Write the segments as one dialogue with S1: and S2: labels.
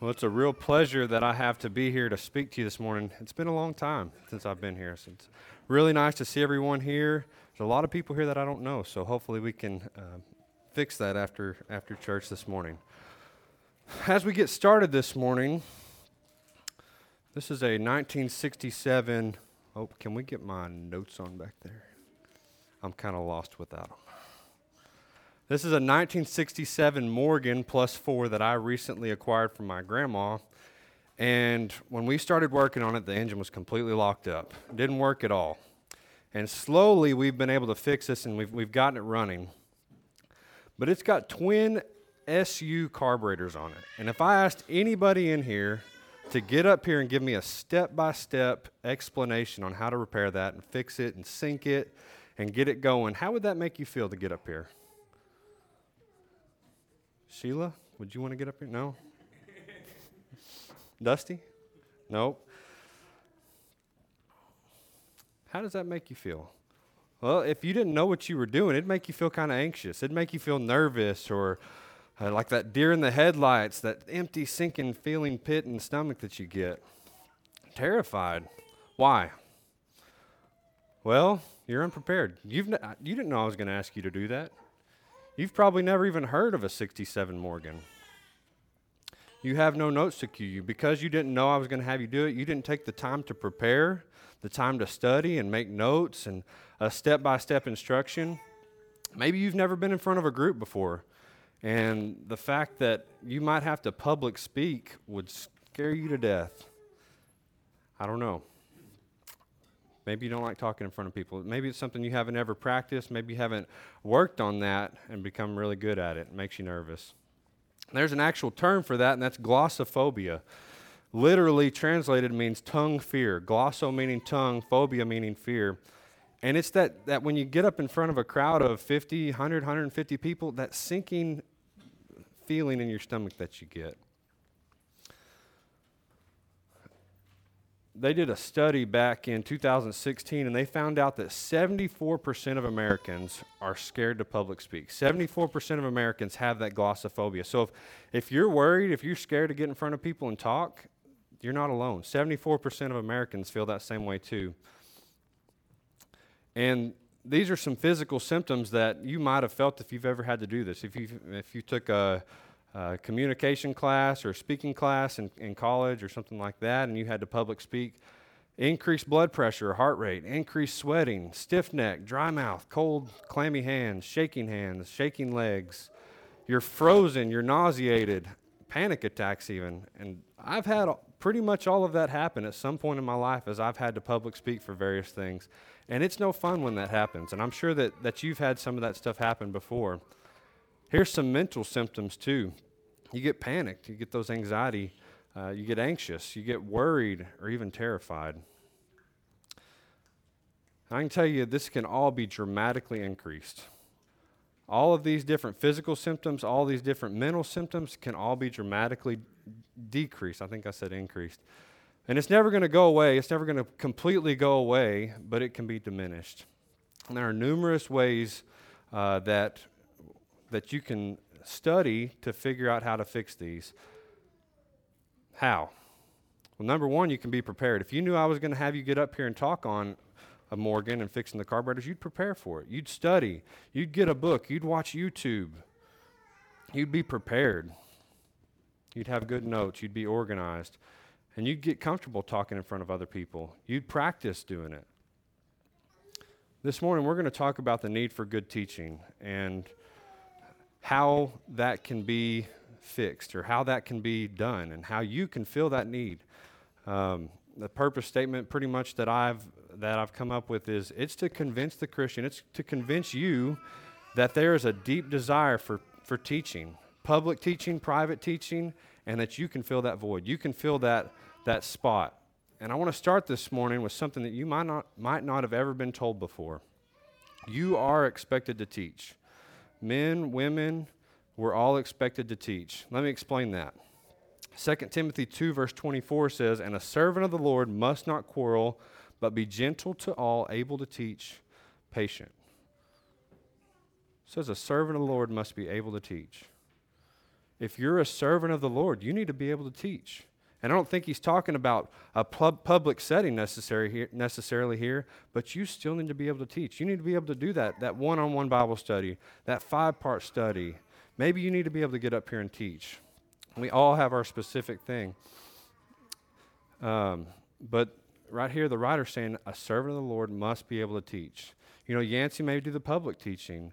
S1: Well, it's a real pleasure that I have to be here to speak to you this morning. It's been a long time since I've been here. So it's really nice to see everyone here. There's a lot of people here that I don't know, so hopefully we can uh, fix that after after church this morning. As we get started this morning, this is a 1967. Oh, can we get my notes on back there? I'm kind of lost without them. This is a 1967 Morgan plus four that I recently acquired from my grandma. And when we started working on it, the engine was completely locked up. It didn't work at all. And slowly we've been able to fix this and we've, we've gotten it running. But it's got twin SU carburetors on it. And if I asked anybody in here to get up here and give me a step by step explanation on how to repair that and fix it and sync it and get it going, how would that make you feel to get up here? Sheila, would you want to get up here? No? Dusty? Nope. How does that make you feel? Well, if you didn't know what you were doing, it'd make you feel kind of anxious. It'd make you feel nervous or uh, like that deer in the headlights, that empty, sinking feeling pit in the stomach that you get. Terrified. Why? Well, you're unprepared. You've n- you didn't know I was going to ask you to do that. You've probably never even heard of a 67 Morgan. You have no notes to cue you. Because you didn't know I was going to have you do it, you didn't take the time to prepare, the time to study and make notes and a step by step instruction. Maybe you've never been in front of a group before, and the fact that you might have to public speak would scare you to death. I don't know. Maybe you don't like talking in front of people. Maybe it's something you haven't ever practiced. Maybe you haven't worked on that and become really good at it. It makes you nervous. There's an actual term for that, and that's glossophobia. Literally translated means tongue fear. Glosso meaning tongue, phobia meaning fear. And it's that, that when you get up in front of a crowd of 50, 100, 150 people, that sinking feeling in your stomach that you get. They did a study back in 2016 and they found out that 74% of Americans are scared to public speak. 74% of Americans have that glossophobia. So if, if you're worried, if you're scared to get in front of people and talk, you're not alone. 74% of Americans feel that same way too. And these are some physical symptoms that you might have felt if you've ever had to do this. If you if you took a communication class or speaking class in, in college or something like that, and you had to public speak, increased blood pressure, heart rate, increased sweating, stiff neck, dry mouth, cold, clammy hands, shaking hands, shaking legs. You're frozen, you're nauseated, panic attacks, even. And I've had pretty much all of that happen at some point in my life as I've had to public speak for various things. And it's no fun when that happens. And I'm sure that, that you've had some of that stuff happen before. Here's some mental symptoms too. You get panicked, you get those anxiety, uh, you get anxious, you get worried, or even terrified. I can tell you this can all be dramatically increased. All of these different physical symptoms, all these different mental symptoms can all be dramatically decreased. I think I said increased. And it's never going to go away. It's never going to completely go away, but it can be diminished. And there are numerous ways uh, that that you can study to figure out how to fix these. How? Well, number one, you can be prepared. If you knew I was going to have you get up here and talk on a Morgan and fixing the carburetors, you'd prepare for it. You'd study. You'd get a book. You'd watch YouTube. You'd be prepared. You'd have good notes. You'd be organized. And you'd get comfortable talking in front of other people. You'd practice doing it. This morning, we're going to talk about the need for good teaching. And how that can be fixed or how that can be done and how you can fill that need. Um, the purpose statement pretty much that I've that I've come up with is it's to convince the Christian, it's to convince you that there is a deep desire for, for teaching, public teaching, private teaching, and that you can fill that void. You can fill that that spot. And I want to start this morning with something that you might not might not have ever been told before. You are expected to teach. Men, women, we're all expected to teach. Let me explain that. 2 Timothy 2, verse 24 says, And a servant of the Lord must not quarrel, but be gentle to all, able to teach, patient. It says, A servant of the Lord must be able to teach. If you're a servant of the Lord, you need to be able to teach. And I don't think he's talking about a pub- public setting necessary here, necessarily here, but you still need to be able to teach. You need to be able to do that, that one on one Bible study, that five part study. Maybe you need to be able to get up here and teach. We all have our specific thing. Um, but right here, the writer's saying a servant of the Lord must be able to teach. You know, Yancey may do the public teaching.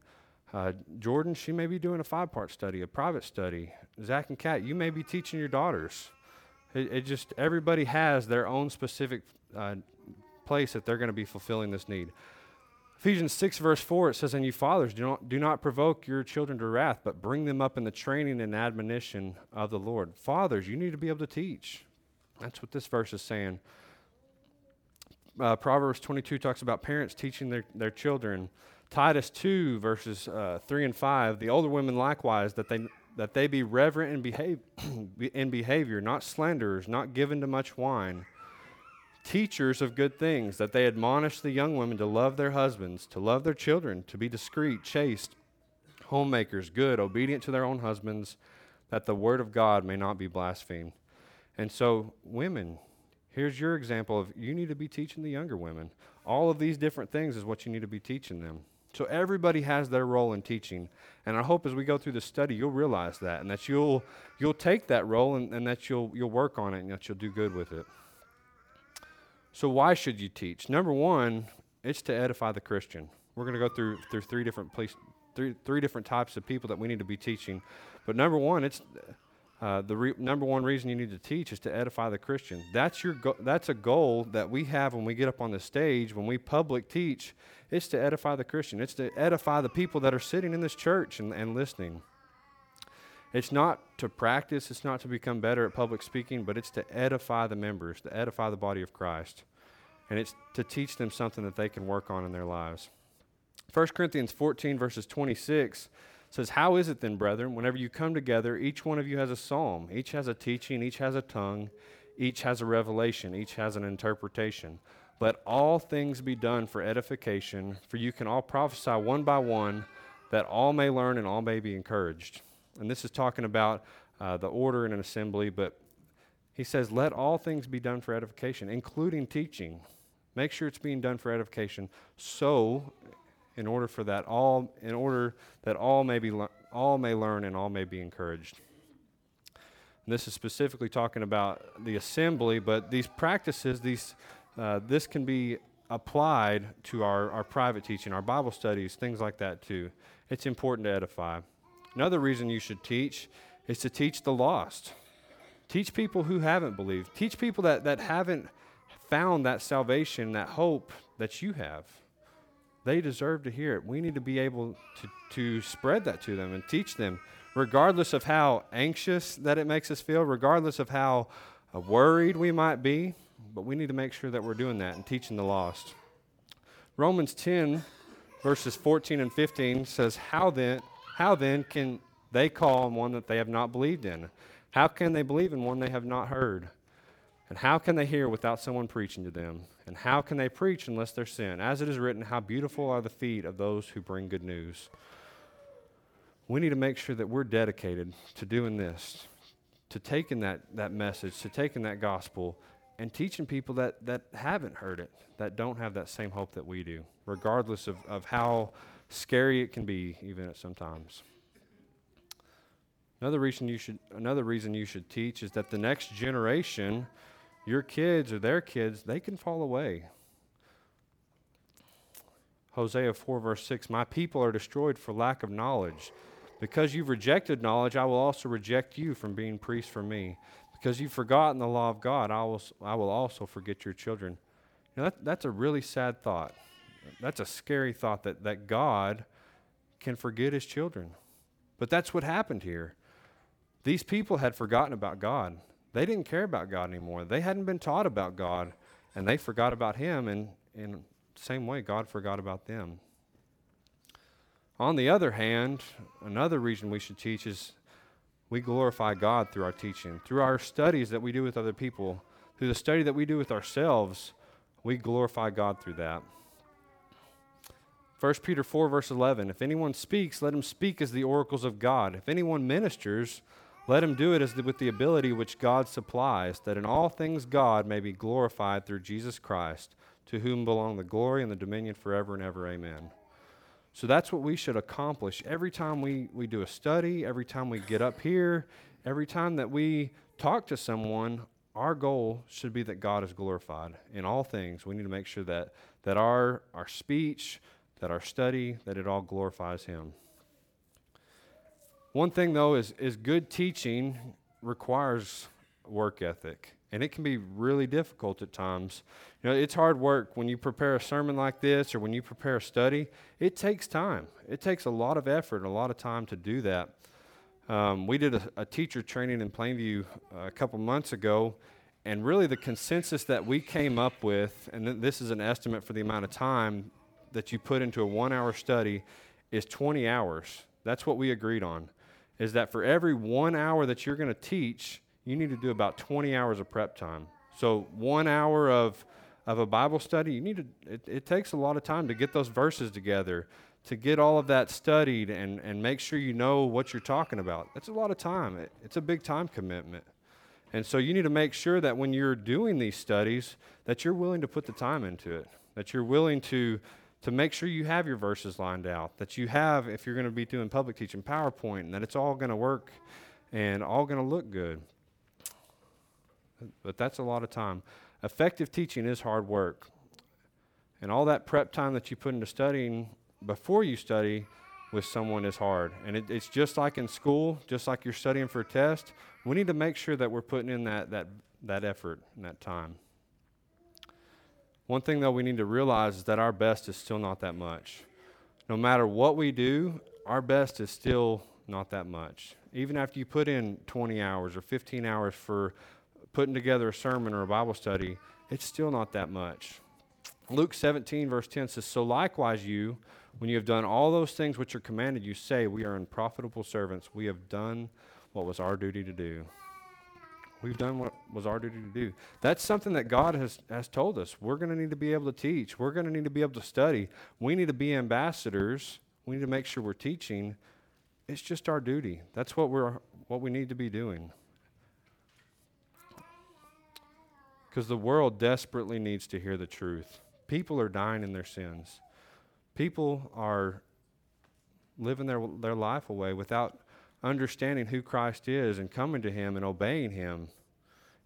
S1: Uh, Jordan, she may be doing a five part study, a private study. Zach and Kat, you may be teaching your daughters. It, it just, everybody has their own specific uh, place that they're going to be fulfilling this need. Ephesians 6, verse 4, it says, And you fathers, do not, do not provoke your children to wrath, but bring them up in the training and admonition of the Lord. Fathers, you need to be able to teach. That's what this verse is saying. Uh, Proverbs 22 talks about parents teaching their, their children. Titus 2, verses uh, 3 and 5, the older women likewise, that they that they be reverent in, behave, in behavior, not slanderers, not given to much wine, teachers of good things, that they admonish the young women to love their husbands, to love their children, to be discreet, chaste, homemakers, good, obedient to their own husbands, that the word of God may not be blasphemed. And so, women, here's your example of you need to be teaching the younger women. All of these different things is what you need to be teaching them. So everybody has their role in teaching. And I hope as we go through the study, you'll realize that and that you'll, you'll take that role and, and that you'll, you'll work on it and that you'll do good with it. So, why should you teach? Number one, it's to edify the Christian. We're going to go through, through three different place, three, three different types of people that we need to be teaching. But number one, it's uh, the re- number one reason you need to teach is to edify the Christian. That's your go- that's a goal that we have when we get up on the stage when we public teach. It's to edify the Christian. It's to edify the people that are sitting in this church and, and listening. It's not to practice. It's not to become better at public speaking, but it's to edify the members, to edify the body of Christ, and it's to teach them something that they can work on in their lives. 1 Corinthians 14 verses 26 says, How is it then, brethren, whenever you come together, each one of you has a psalm, each has a teaching, each has a tongue, each has a revelation, each has an interpretation. Let all things be done for edification, for you can all prophesy one by one, that all may learn and all may be encouraged. And this is talking about uh, the order in an assembly, but he says, Let all things be done for edification, including teaching. Make sure it's being done for edification. So, in order for that all in order that all may be all may learn and all may be encouraged. And this is specifically talking about the assembly, but these practices, these uh, this can be applied to our, our private teaching, our Bible studies, things like that too. It's important to edify. Another reason you should teach is to teach the lost. Teach people who haven't believed. Teach people that, that haven't found that salvation, that hope that you have. They deserve to hear it. We need to be able to, to spread that to them and teach them, regardless of how anxious that it makes us feel, regardless of how uh, worried we might be. But we need to make sure that we're doing that and teaching the lost. Romans 10, verses 14 and 15 says, How then, how then can they call on one that they have not believed in? How can they believe in one they have not heard? And how can they hear without someone preaching to them? And how can they preach unless they're sent? As it is written, how beautiful are the feet of those who bring good news. We need to make sure that we're dedicated to doing this, to taking that, that message, to taking that gospel, and teaching people that, that haven't heard it, that don't have that same hope that we do, regardless of, of how scary it can be, even at sometimes. Another reason you should another reason you should teach is that the next generation your kids or their kids, they can fall away. Hosea 4, verse 6 My people are destroyed for lack of knowledge. Because you've rejected knowledge, I will also reject you from being priests for me. Because you've forgotten the law of God, I will, I will also forget your children. You know, that, that's a really sad thought. That's a scary thought that, that God can forget his children. But that's what happened here. These people had forgotten about God. They didn't care about God anymore. They hadn't been taught about God, and they forgot about Him, and in the same way, God forgot about them. On the other hand, another reason we should teach is we glorify God through our teaching, through our studies that we do with other people, through the study that we do with ourselves, we glorify God through that. 1 Peter 4, verse 11 If anyone speaks, let him speak as the oracles of God. If anyone ministers, Let him do it as the, with the ability which God supplies, that in all things God may be glorified through Jesus Christ, to whom belong the glory and the dominion forever and ever. Amen. So that's what we should accomplish every time we, we do a study, every time we get up here, every time that we talk to someone. Our goal should be that God is glorified in all things. We need to make sure that, that our, our speech, that our study, that it all glorifies Him. One thing, though, is, is good teaching requires work ethic, and it can be really difficult at times. You know, it's hard work when you prepare a sermon like this or when you prepare a study. It takes time. It takes a lot of effort and a lot of time to do that. Um, we did a, a, teacher training in Plainview uh, a couple months ago, and really the consensus that we came up with, and th- this is an estimate for the amount of time that you put into a one hour study, is 20 hours. That's what we agreed on is that for every one hour that you're going to teach, you need to do about 20 hours of prep time. So one hour of, of a Bible study, you need to, it, it takes a lot of time to get those verses together, to get all of that studied and, and make sure you know what you're talking about. That's a lot of time. It, it's a big time commitment. And so you need to make sure that when you're doing these studies, that you're willing to put the time into it, that you're willing to to make sure you have your verses lined out, that you have, if you're going to be doing public teaching, PowerPoint, and that it's all going to work and all going to look good. But that's a lot of time. Effective teaching is hard work. And all that prep time that you put into studying before you study with someone is hard. And it, it's just like in school, just like you're studying for a test. We need to make sure that we're putting in that, that, that effort and that time. One thing, though, we need to realize is that our best is still not that much. No matter what we do, our best is still not that much. Even after you put in 20 hours or 15 hours for putting together a sermon or a Bible study, it's still not that much. Luke 17, verse 10 says, So likewise, you, when you have done all those things which are commanded you, say, We are unprofitable servants. We have done what was our duty to do. We've done what was our duty to do. That's something that God has, has told us. We're going to need to be able to teach. We're going to need to be able to study. We need to be ambassadors. We need to make sure we're teaching. It's just our duty. That's what we're what we need to be doing. Because the world desperately needs to hear the truth. People are dying in their sins. People are living their, their life away without understanding who Christ is and coming to Him and obeying Him.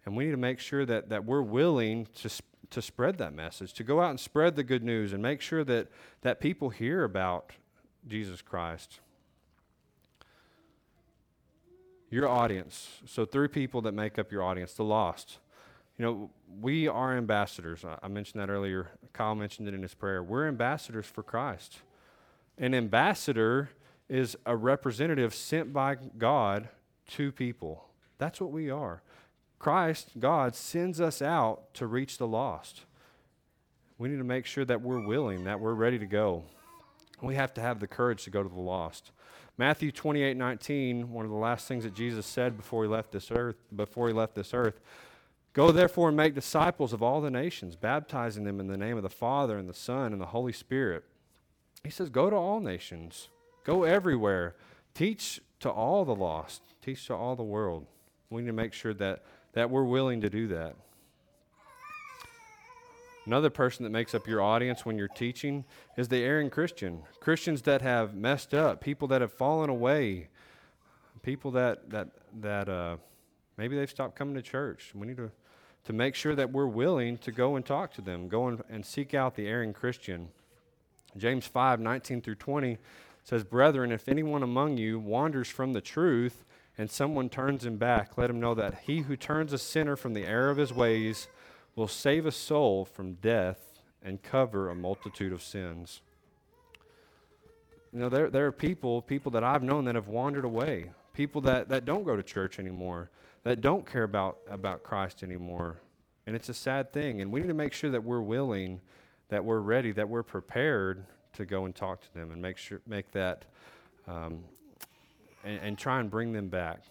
S1: And we need to make sure that, that we're willing to, to spread that message, to go out and spread the good news and make sure that, that people hear about Jesus Christ. Your audience. So, three people that make up your audience the lost. You know, we are ambassadors. I mentioned that earlier. Kyle mentioned it in his prayer. We're ambassadors for Christ. An ambassador is a representative sent by God to people. That's what we are. Christ, God, sends us out to reach the lost. We need to make sure that we're willing, that we're ready to go. We have to have the courage to go to the lost. Matthew 28 19, one of the last things that Jesus said before he left this earth, before he left this earth, Go therefore and make disciples of all the nations, baptizing them in the name of the Father and the Son and the Holy Spirit. He says, Go to all nations. Go everywhere. Teach to all the lost. Teach to all the world. We need to make sure that, that we're willing to do that. Another person that makes up your audience when you're teaching is the erring Christian. Christians that have messed up, people that have fallen away, people that that that uh, maybe they've stopped coming to church. We need to to make sure that we're willing to go and talk to them, go and, and seek out the erring Christian. James 5, 19 through 20 says, Brethren, if anyone among you wanders from the truth and someone turns him back, let him know that he who turns a sinner from the error of his ways will save a soul from death and cover a multitude of sins. You know, there, there are people, people that I've known that have wandered away, people that, that don't go to church anymore, that don't care about, about Christ anymore. And it's a sad thing. And we need to make sure that we're willing, that we're ready, that we're prepared to go and talk to them and make sure make that um, and, and try and bring them back.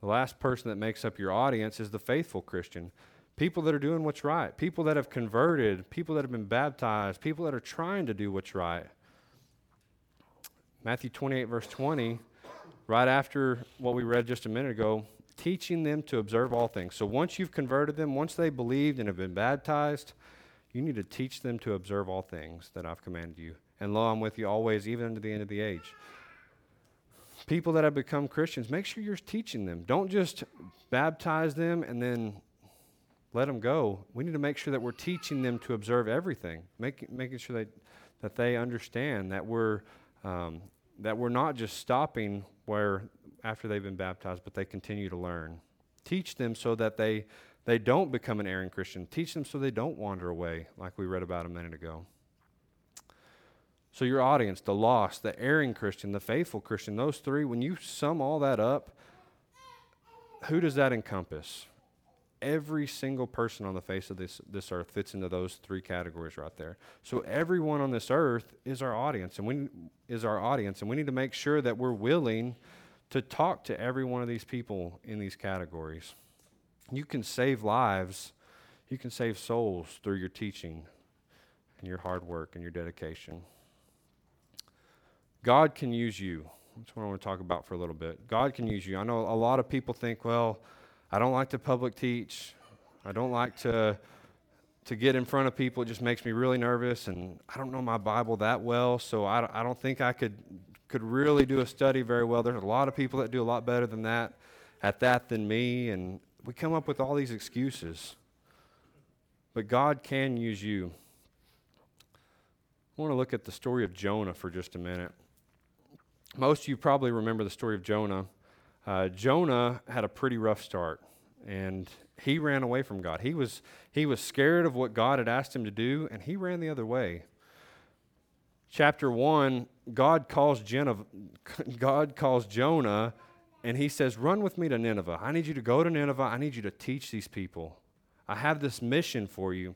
S1: The last person that makes up your audience is the faithful Christian. People that are doing what's right, people that have converted, people that have been baptized, people that are trying to do what's right. Matthew 28, verse 20 right after what we read just a minute ago, teaching them to observe all things. So once you've converted them, once they believed and have been baptized, you need to teach them to observe all things that I've commanded you. And lo, I'm with you always, even unto the end of the age. People that have become Christians, make sure you're teaching them. Don't just baptize them and then let them go. We need to make sure that we're teaching them to observe everything, make, making sure that, that they understand that we're, um, that we're not just stopping where after they've been baptized, but they continue to learn. Teach them so that they, they don't become an erring Christian. Teach them so they don't wander away, like we read about a minute ago. So, your audience, the lost, the erring Christian, the faithful Christian, those three, when you sum all that up, who does that encompass? Every single person on the face of this, this earth fits into those three categories right there. So everyone on this earth is our audience, and we is our audience, and we need to make sure that we're willing to talk to every one of these people in these categories. You can save lives, you can save souls through your teaching and your hard work and your dedication. God can use you. That's what I want to talk about for a little bit. God can use you. I know a lot of people think, well, I don't like to public teach. I don't like to to get in front of people. It just makes me really nervous, and I don't know my Bible that well, so I, I don't think I could could really do a study very well. There's a lot of people that do a lot better than that at that than me, and we come up with all these excuses. But God can use you. I want to look at the story of Jonah for just a minute. Most of you probably remember the story of Jonah. Uh, Jonah had a pretty rough start, and he ran away from God. He was, he was scared of what God had asked him to do, and he ran the other way. Chapter 1, God calls, God calls Jonah, and he says, Run with me to Nineveh. I need you to go to Nineveh. I need you to teach these people. I have this mission for you.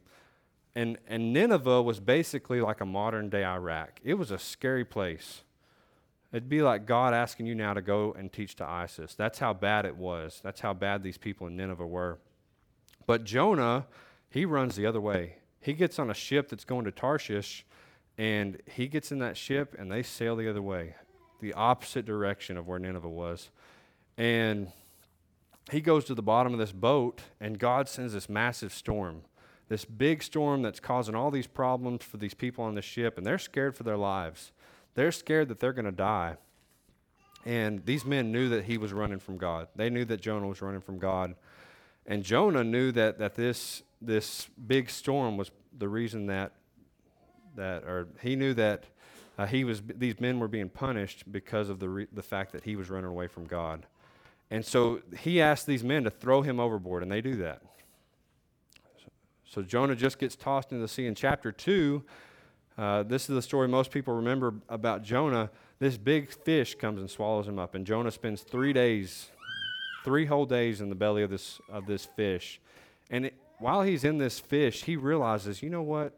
S1: And, and Nineveh was basically like a modern day Iraq, it was a scary place. It'd be like God asking you now to go and teach to ISIS. That's how bad it was. That's how bad these people in Nineveh were. But Jonah, he runs the other way. He gets on a ship that's going to Tarshish, and he gets in that ship, and they sail the other way, the opposite direction of where Nineveh was. And he goes to the bottom of this boat, and God sends this massive storm, this big storm that's causing all these problems for these people on the ship, and they're scared for their lives. They're scared that they're going to die. And these men knew that he was running from God. They knew that Jonah was running from God. And Jonah knew that, that this, this big storm was the reason that, that or he knew that uh, he was, these men were being punished because of the, re, the fact that he was running away from God. And so he asked these men to throw him overboard, and they do that. So, Jonah just gets tossed into the sea. In chapter 2, uh, this is the story most people remember about Jonah. This big fish comes and swallows him up, and Jonah spends three days, three whole days in the belly of this of this fish. And it, while he's in this fish, he realizes, you know what?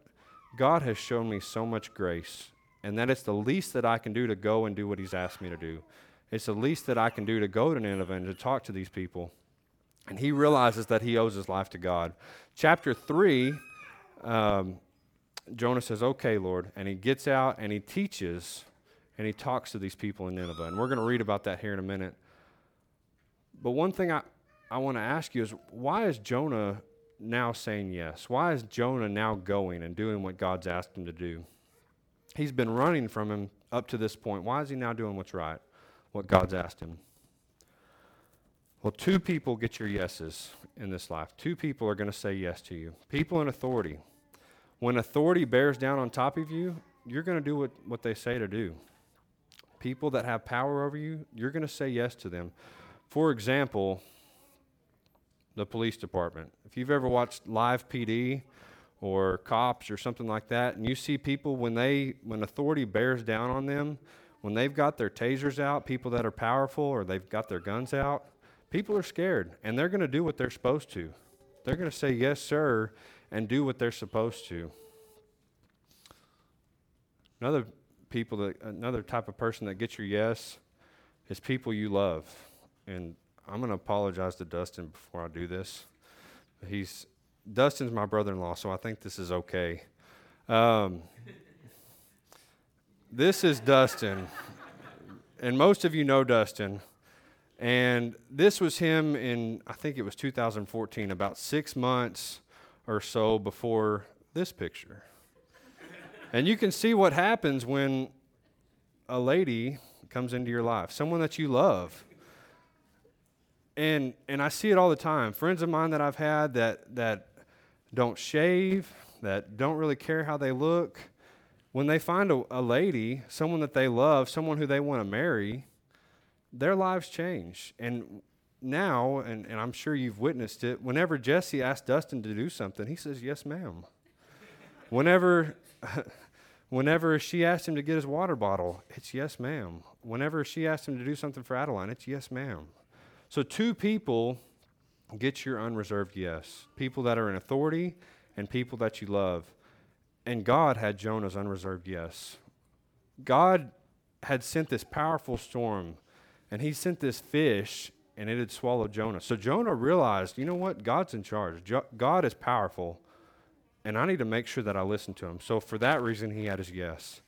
S1: God has shown me so much grace, and that it's the least that I can do to go and do what He's asked me to do. It's the least that I can do to go to Nineveh and to talk to these people. And he realizes that he owes his life to God. Chapter 3, um, Jonah says, Okay, Lord. And he gets out and he teaches and he talks to these people in Nineveh. And we're going to read about that here in a minute. But one thing I, I want to ask you is why is Jonah now saying yes? Why is Jonah now going and doing what God's asked him to do? He's been running from him up to this point. Why is he now doing what's right, what God's asked him? Well, two people get your yeses in this life. Two people are going to say yes to you people in authority. When authority bears down on top of you, you're going to do what, what they say to do. People that have power over you, you're going to say yes to them. For example, the police department. If you've ever watched live PD or cops or something like that, and you see people when they when authority bears down on them, when they've got their tasers out, people that are powerful or they've got their guns out, people are scared and they're going to do what they're supposed to. They're going to say yes, sir, and do what they're supposed to. Another people that another type of person that gets your yes is people you love. And I'm going to apologize to Dustin before I do this. He's Dustin's my brother-in-law, so I think this is okay. Um, this is Dustin. and most of you know Dustin. And this was him in, I think it was 2014, about six months or so before this picture. and you can see what happens when a lady comes into your life, someone that you love. And, and I see it all the time. Friends of mine that I've had that, that don't shave, that don't really care how they look, when they find a, a lady, someone that they love, someone who they want to marry, their lives change. And now, and, and I'm sure you've witnessed it, whenever Jesse asks Dustin to do something, he says, Yes, ma'am. whenever, whenever she asked him to get his water bottle, it's yes, ma'am. Whenever she asked him to do something for Adeline, it's yes, ma'am. So, two people get your unreserved yes people that are in authority and people that you love. And God had Jonah's unreserved yes. God had sent this powerful storm, and he sent this fish, and it had swallowed Jonah. So Jonah realized, you know what? God's in charge. Jo- God is powerful, and I need to make sure that I listen to him. So for that reason, he had his yes.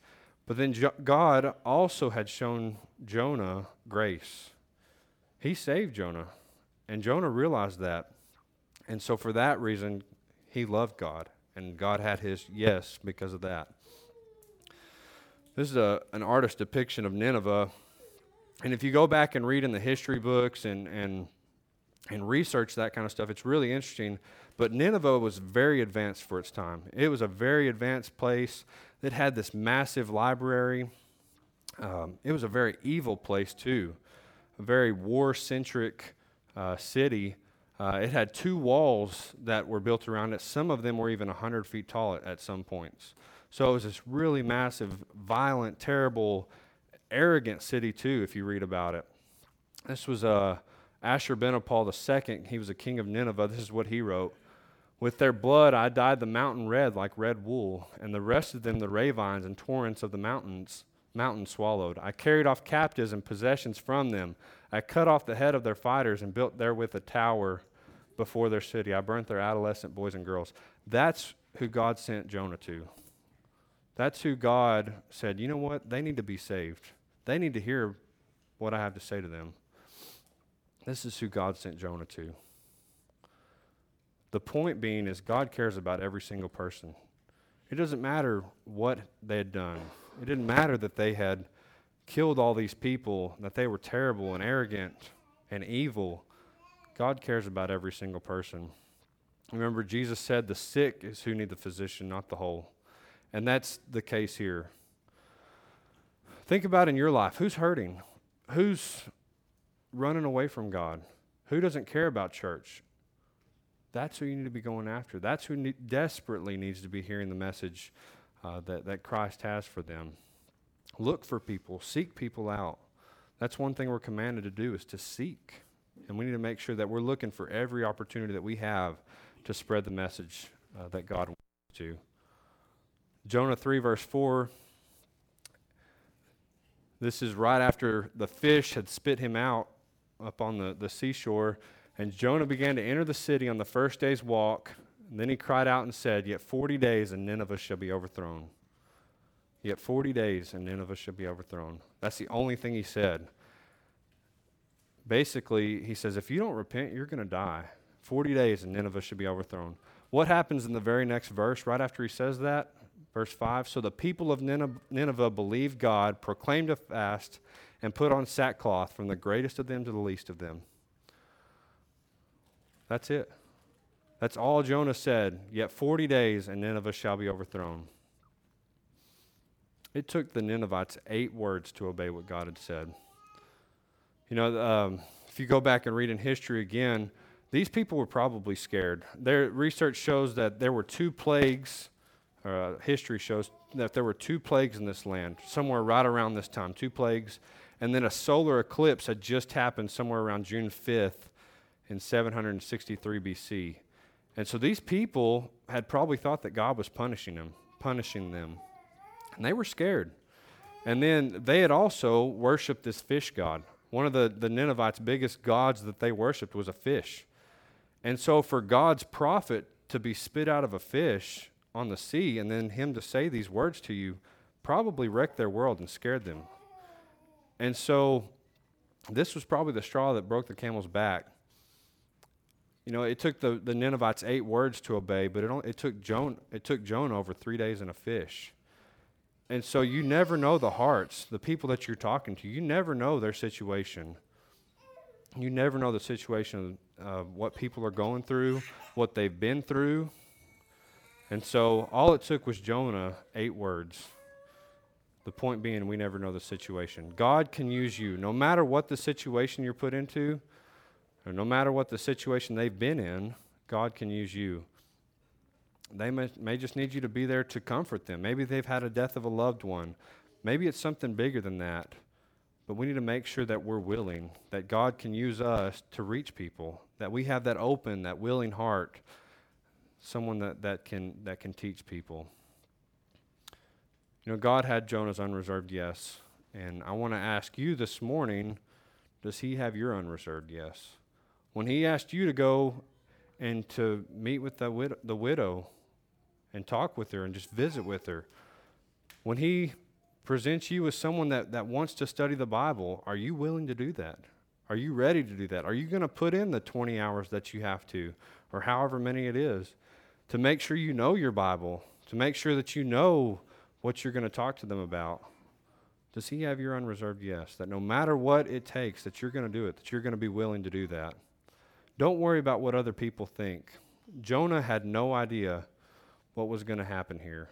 S1: But then jo- God also had shown Jonah grace. He saved Jonah, and Jonah realized that. And so for that reason, he loved God. And God had his yes because of that. This is a, an artist depiction of Nineveh. And if you go back and read in the history books and, and, and research that kind of stuff, it's really interesting. But Nineveh was very advanced for its time. It was a very advanced place that had this massive library. Um, it was a very evil place, too, a very war centric uh, city uh, it had two walls that were built around it. Some of them were even 100 feet tall at, at some points. So it was this really massive, violent, terrible, arrogant city, too, if you read about it. This was uh, Ashurbanipal II. He was a king of Nineveh. This is what he wrote. With their blood I dyed the mountain red like red wool, and the rest of them the ravines and torrents of the mountains mountain swallowed. I carried off captives and possessions from them. I cut off the head of their fighters and built therewith a tower before their city. I burnt their adolescent boys and girls. That's who God sent Jonah to. That's who God said, you know what? They need to be saved. They need to hear what I have to say to them. This is who God sent Jonah to. The point being is God cares about every single person. It doesn't matter what they had done. It didn't matter that they had killed all these people, that they were terrible and arrogant and evil. God cares about every single person. Remember, Jesus said the sick is who need the physician, not the whole. And that's the case here. Think about in your life who's hurting? Who's running away from God? Who doesn't care about church? That's who you need to be going after. That's who desperately needs to be hearing the message uh, that, that Christ has for them. Look for people, seek people out. That's one thing we're commanded to do is to seek. And we need to make sure that we're looking for every opportunity that we have to spread the message uh, that God wants to. Jonah 3, verse 4. This is right after the fish had spit him out up on the, the seashore. And Jonah began to enter the city on the first day's walk. And then he cried out and said, Yet 40 days and Nineveh shall be overthrown. Yet 40 days and Nineveh shall be overthrown. That's the only thing he said. Basically, he says, if you don't repent, you're going to die. 40 days and Nineveh should be overthrown. What happens in the very next verse, right after he says that? Verse 5 So the people of Nineveh believed God, proclaimed a fast, and put on sackcloth from the greatest of them to the least of them. That's it. That's all Jonah said. Yet 40 days and Nineveh shall be overthrown. It took the Ninevites eight words to obey what God had said. You know, um, if you go back and read in history again, these people were probably scared. Their research shows that there were two plagues. Uh, history shows that there were two plagues in this land, somewhere right around this time, two plagues. And then a solar eclipse had just happened somewhere around June 5th in 763 BC. And so these people had probably thought that God was punishing them, punishing them. And they were scared. And then they had also worshiped this fish god. One of the, the Ninevites' biggest gods that they worshiped was a fish. And so for God's prophet to be spit out of a fish on the sea and then him to say these words to you probably wrecked their world and scared them. And so this was probably the straw that broke the camel's back. You know, it took the, the Ninevites eight words to obey, but it, only, it, took Jonah, it took Jonah over three days in a fish. And so you never know the hearts, the people that you're talking to. You never know their situation. You never know the situation of what people are going through, what they've been through. And so all it took was Jonah, eight words. The point being, we never know the situation. God can use you no matter what the situation you're put into, or no matter what the situation they've been in, God can use you. They may, may just need you to be there to comfort them. Maybe they've had a death of a loved one. Maybe it's something bigger than that. But we need to make sure that we're willing, that God can use us to reach people, that we have that open, that willing heart, someone that, that, can, that can teach people. You know, God had Jonah's unreserved yes. And I want to ask you this morning does He have your unreserved yes? When He asked you to go and to meet with the, wid- the widow and talk with her and just visit with her, when He presents you as someone that, that wants to study the Bible, are you willing to do that? Are you ready to do that? Are you going to put in the 20 hours that you have to, or however many it is, to make sure you know your Bible, to make sure that you know what you're going to talk to them about? Does he have your unreserved yes? That no matter what it takes, that you're going to do it, that you're going to be willing to do that. Don't worry about what other people think. Jonah had no idea what was going to happen here.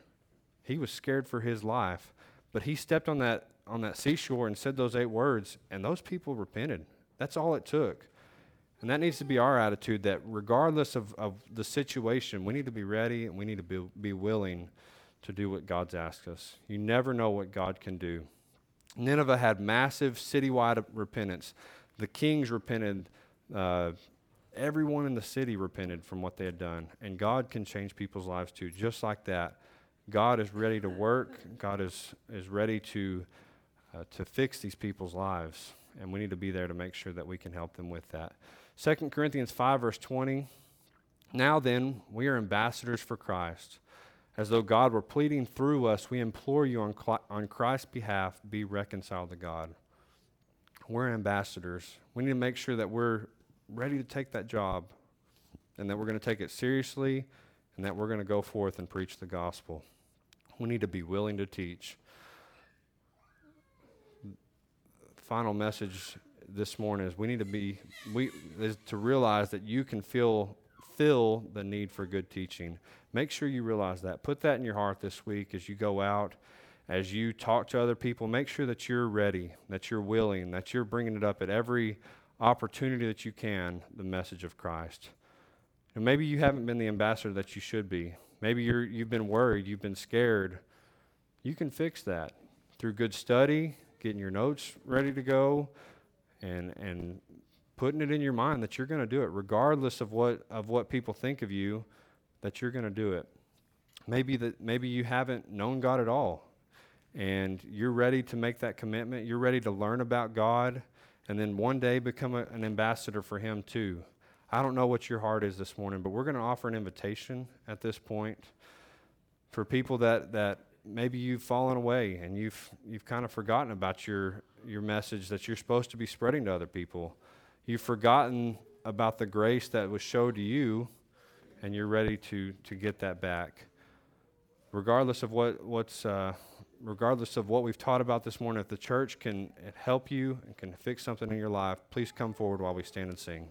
S1: He was scared for his life, but he stepped on that on that seashore and said those eight words, and those people repented. That's all it took. And that needs to be our attitude that regardless of, of the situation, we need to be ready and we need to be, be willing to do what God's asked us. You never know what God can do. Nineveh had massive citywide repentance. The kings repented. Uh, everyone in the city repented from what they had done. And God can change people's lives too, just like that. God is ready to work. God is, is ready to, uh, to fix these people's lives. And we need to be there to make sure that we can help them with that. 2 Corinthians 5, verse 20. Now then, we are ambassadors for Christ. As though God were pleading through us, we implore you on, on Christ's behalf, be reconciled to God. We're ambassadors. We need to make sure that we're ready to take that job and that we're going to take it seriously and that we're going to go forth and preach the gospel. We need to be willing to teach. Final message this morning is we need to be we is to realize that you can feel feel the need for good teaching. Make sure you realize that. Put that in your heart this week as you go out, as you talk to other people. Make sure that you're ready, that you're willing, that you're bringing it up at every opportunity that you can, the message of Christ. And maybe you haven't been the ambassador that you should be. Maybe you're, you've been worried, you've been scared. You can fix that through good study, getting your notes ready to go, and, and putting it in your mind that you're going to do it, regardless of what, of what people think of you, that you're going to do it. Maybe, that, maybe you haven't known God at all, and you're ready to make that commitment. You're ready to learn about God, and then one day become a, an ambassador for Him too. I don't know what your heart is this morning, but we're going to offer an invitation at this point for people that, that maybe you've fallen away and you've, you've kind of forgotten about your, your message that you're supposed to be spreading to other people. You've forgotten about the grace that was showed to you, and you're ready to, to get that back. Regardless of what, what's, uh, regardless of what we've taught about this morning, if the church can help you and can fix something in your life, please come forward while we stand and sing.